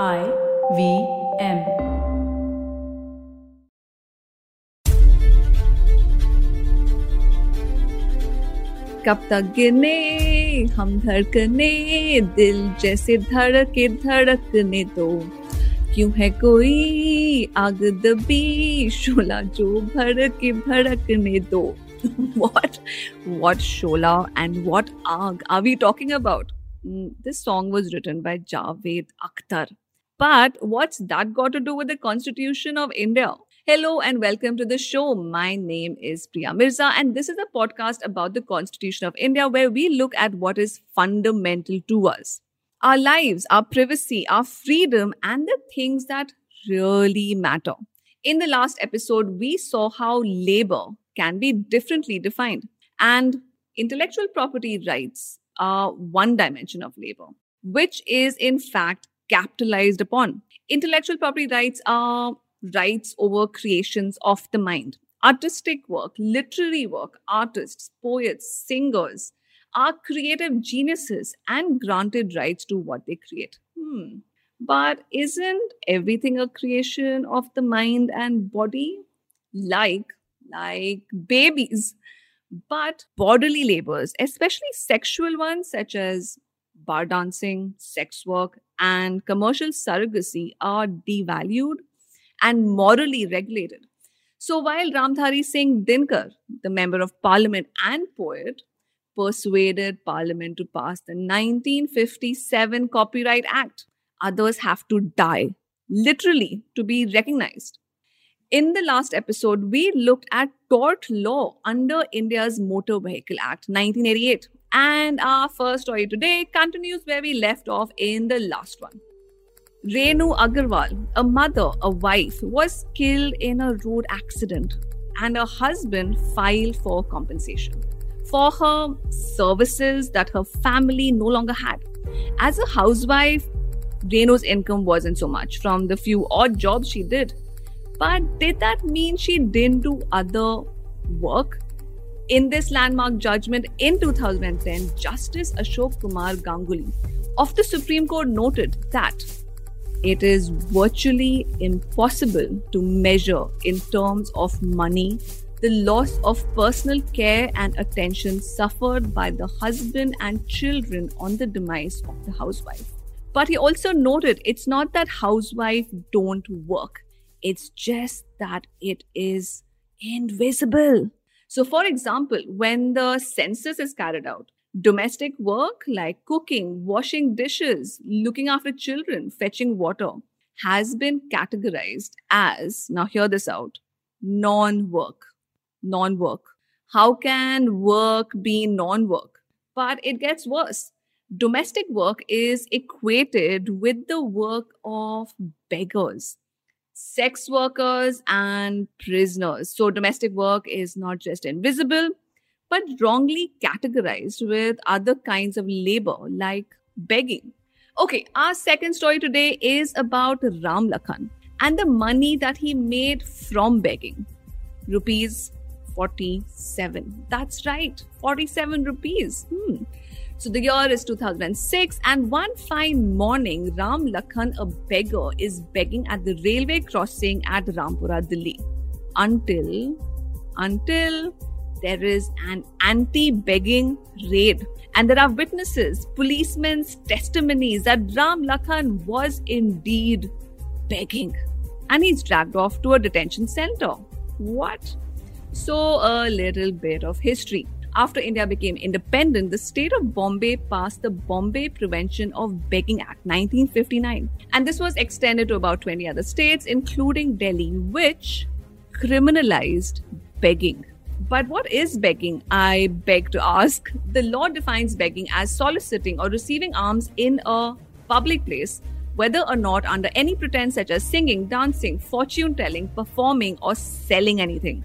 आई V M कब तक गिरने, हम धड़कने, दिल जैसे धड़के धड़कने दो क्यों है कोई आग दबी, शोला जो भर भड़कने दो what what Shola and what आग are we talking about this song was written by Javed Akhtar but what's that got to do with the constitution of india Hello and welcome to the show. My name is Priya Mirza, and this is a podcast about the Constitution of India where we look at what is fundamental to us our lives, our privacy, our freedom, and the things that really matter. In the last episode, we saw how labor can be differently defined, and intellectual property rights are one dimension of labor, which is in fact capitalized upon. Intellectual property rights are rights over creations of the mind. Artistic work, literary work, artists, poets, singers are creative geniuses and granted rights to what they create. Hmm. But isn't everything a creation of the mind and body? Like, like babies. But bodily labors, especially sexual ones such as bar dancing, sex work, and commercial surrogacy, are devalued and morally regulated. So while Ramdhari Singh Dinkar, the member of parliament and poet, persuaded parliament to pass the 1957 Copyright Act, others have to die, literally, to be recognized. In the last episode, we looked at tort law under India's Motor Vehicle Act 1988. And our first story today continues where we left off in the last one. Renu Agarwal, a mother, a wife, was killed in a road accident, and her husband filed for compensation for her services that her family no longer had. As a housewife, Renu's income wasn't so much from the few odd jobs she did. But did that mean she didn't do other work? In this landmark judgment in 2010, Justice Ashok Kumar Ganguly of the Supreme Court noted that it is virtually impossible to measure in terms of money the loss of personal care and attention suffered by the husband and children on the demise of the housewife. But he also noted it's not that housewife don't work, it's just that it is invisible. So, for example, when the census is carried out, domestic work like cooking, washing dishes, looking after children, fetching water has been categorized as, now hear this out, non work. Non work. How can work be non work? But it gets worse. Domestic work is equated with the work of beggars, sex workers, and prisoners. So, domestic work is not just invisible, but wrongly categorized with other kinds of labor like begging. Okay, our second story today is about Ram Lakhan and the money that he made from begging. Rupees 47. That's right, 47 rupees. Hmm. So the year is 2006, and one fine morning, Ram Lakhan, a beggar, is begging at the railway crossing at Rampura, Delhi. Until, until there is an anti-begging raid. And there are witnesses, policemen's testimonies that Ram Lakhan was indeed begging. And he's dragged off to a detention center. What? So, a little bit of history. After India became independent, the state of Bombay passed the Bombay Prevention of Begging Act 1959. And this was extended to about 20 other states, including Delhi, which criminalized begging. But what is begging? I beg to ask. The law defines begging as soliciting or receiving alms in a public place, whether or not under any pretense such as singing, dancing, fortune telling, performing, or selling anything.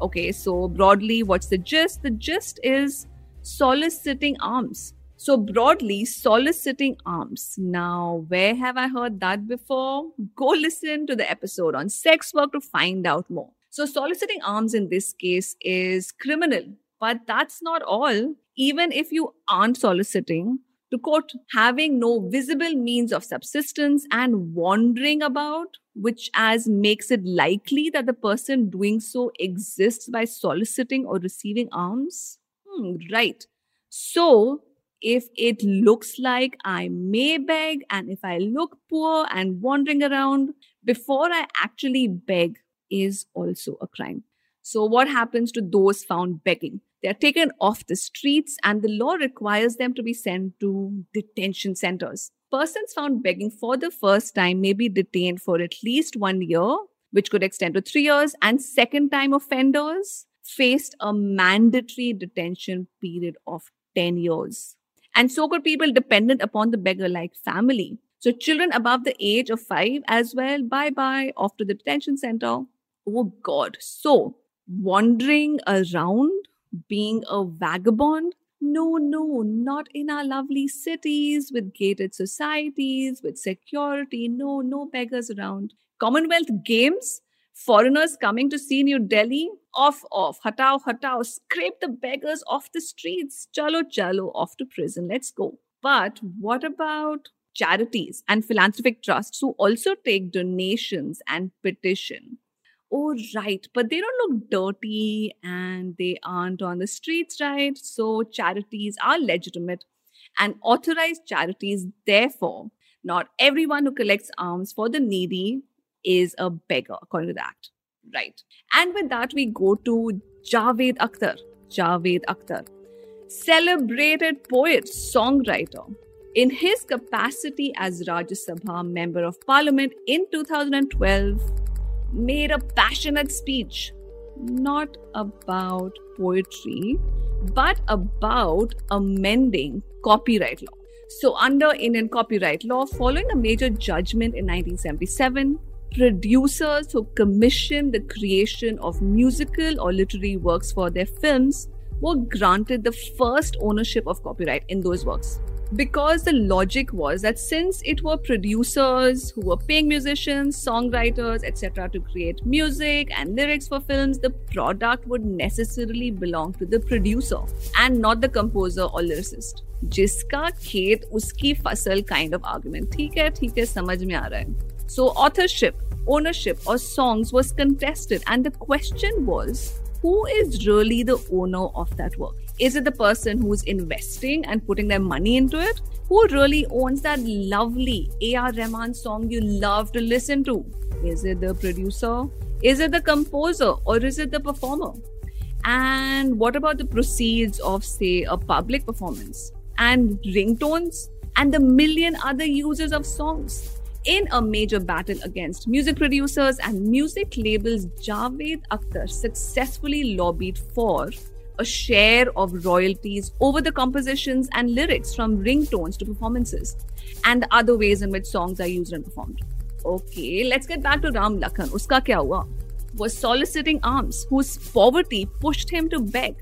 Okay, so broadly, what's the gist? The gist is soliciting arms. So, broadly, soliciting arms. Now, where have I heard that before? Go listen to the episode on sex work to find out more. So, soliciting arms in this case is criminal, but that's not all. Even if you aren't soliciting, To quote, having no visible means of subsistence and wandering about, which as makes it likely that the person doing so exists by soliciting or receiving alms. Hmm, right. So, if it looks like I may beg, and if I look poor and wandering around before I actually beg, is also a crime. So, what happens to those found begging? They are taken off the streets, and the law requires them to be sent to detention centers. Persons found begging for the first time may be detained for at least one year, which could extend to three years, and second time offenders faced a mandatory detention period of 10 years. And so could people dependent upon the beggar like family. So, children above the age of five as well, bye bye, off to the detention center. Oh God. So, wandering around, being a vagabond, no, no, not in our lovely cities with gated societies, with security. No, no beggars around. Commonwealth Games, foreigners coming to see New Delhi, off, off, hatao, hatao, scrape the beggars off the streets. Chalo, chalo, off to prison. Let's go. But what about charities and philanthropic trusts who also take donations and petition? Oh, right. But they don't look dirty and they aren't on the streets, right? So charities are legitimate and authorized charities. Therefore, not everyone who collects alms for the needy is a beggar, according to the act. Right. And with that, we go to Javed Akhtar. Javed Akhtar, celebrated poet, songwriter. In his capacity as Rajya Sabha Member of Parliament in 2012, made a passionate speech not about poetry but about amending copyright law. So, under Indian copyright law, following a major judgment in 1977, producers who commissioned the creation of musical or literary works for their films were granted the first ownership of copyright in those works because the logic was that since it were producers who were paying musicians, songwriters, etc., to create music and lyrics for films, the product would necessarily belong to the producer and not the composer or lyricist. जिसका खेत उसकी फसल kind of argument. ठीक है ठीक है समझ में आ रहा है. So authorship, ownership or songs was contested and the question was who is really the owner of that work? Is it the person who's investing and putting their money into it? Who really owns that lovely A.R. Rahman song you love to listen to? Is it the producer? Is it the composer? Or is it the performer? And what about the proceeds of, say, a public performance? And ringtones? And the million other users of songs? In a major battle against music producers and music labels, Javed Akhtar successfully lobbied for a share of royalties over the compositions and lyrics from ringtones to performances and the other ways in which songs are used and performed. Okay, let's get back to Ram Lakhan. Uska kya hua? Was soliciting alms, whose poverty pushed him to beg,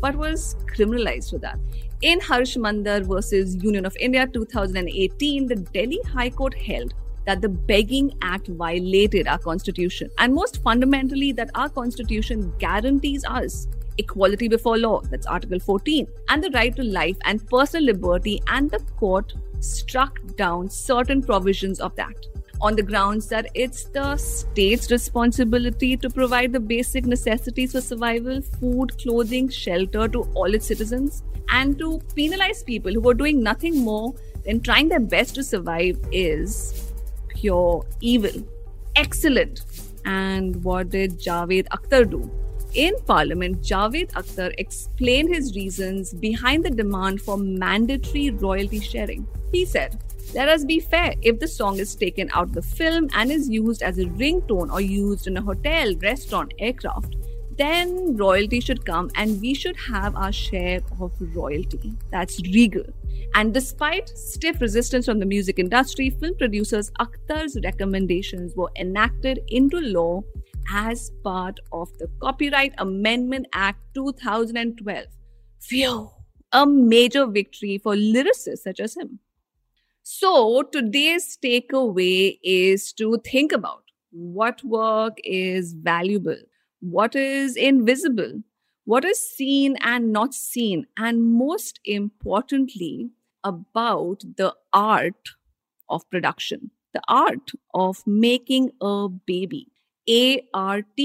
but was criminalized for that. In Harsh Mandar versus Union of India 2018, the Delhi High Court held that the Begging Act violated our constitution, and most fundamentally, that our constitution guarantees us equality before law, that's Article 14, and the right to life and personal liberty, and the court struck down certain provisions of that on the grounds that it's the state's responsibility to provide the basic necessities for survival food, clothing, shelter to all its citizens, and to penalize people who are doing nothing more than trying their best to survive is pure evil. Excellent. And what did Javed Akhtar do? In Parliament, Javed Akhtar explained his reasons behind the demand for mandatory royalty sharing. He said, Let us be fair. If the song is taken out of the film and is used as a ringtone or used in a hotel, restaurant, aircraft, then royalty should come and we should have our share of royalty. That's regal. And despite stiff resistance from the music industry, film producers Akhtar's recommendations were enacted into law as part of the Copyright Amendment Act 2012. Phew! A major victory for lyricists such as him. So, today's takeaway is to think about what work is valuable, what is invisible, what is seen and not seen, and most importantly, about the art of production, the art of making a baby. ART,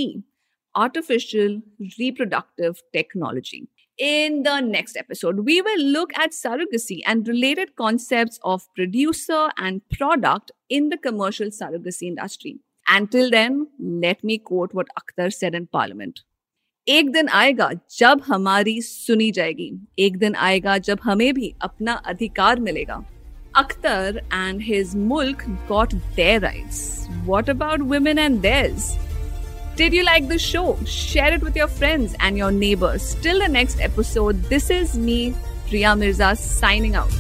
Artificial Reproductive Technology. In the next episode, we will look at surrogacy and related concepts of producer and product in the commercial surrogacy industry. Until then, let me quote what Akhtar said in Parliament. एक दिन आएगा जब हमारी सुनी जाएगी एक दिन आएगा जब हमें भी अपना अधिकार मिलेगा Akhtar and his mulk got their rights. What about women and theirs? Did you like the show? Share it with your friends and your neighbors. Till the next episode, this is me, Priya Mirza, signing out.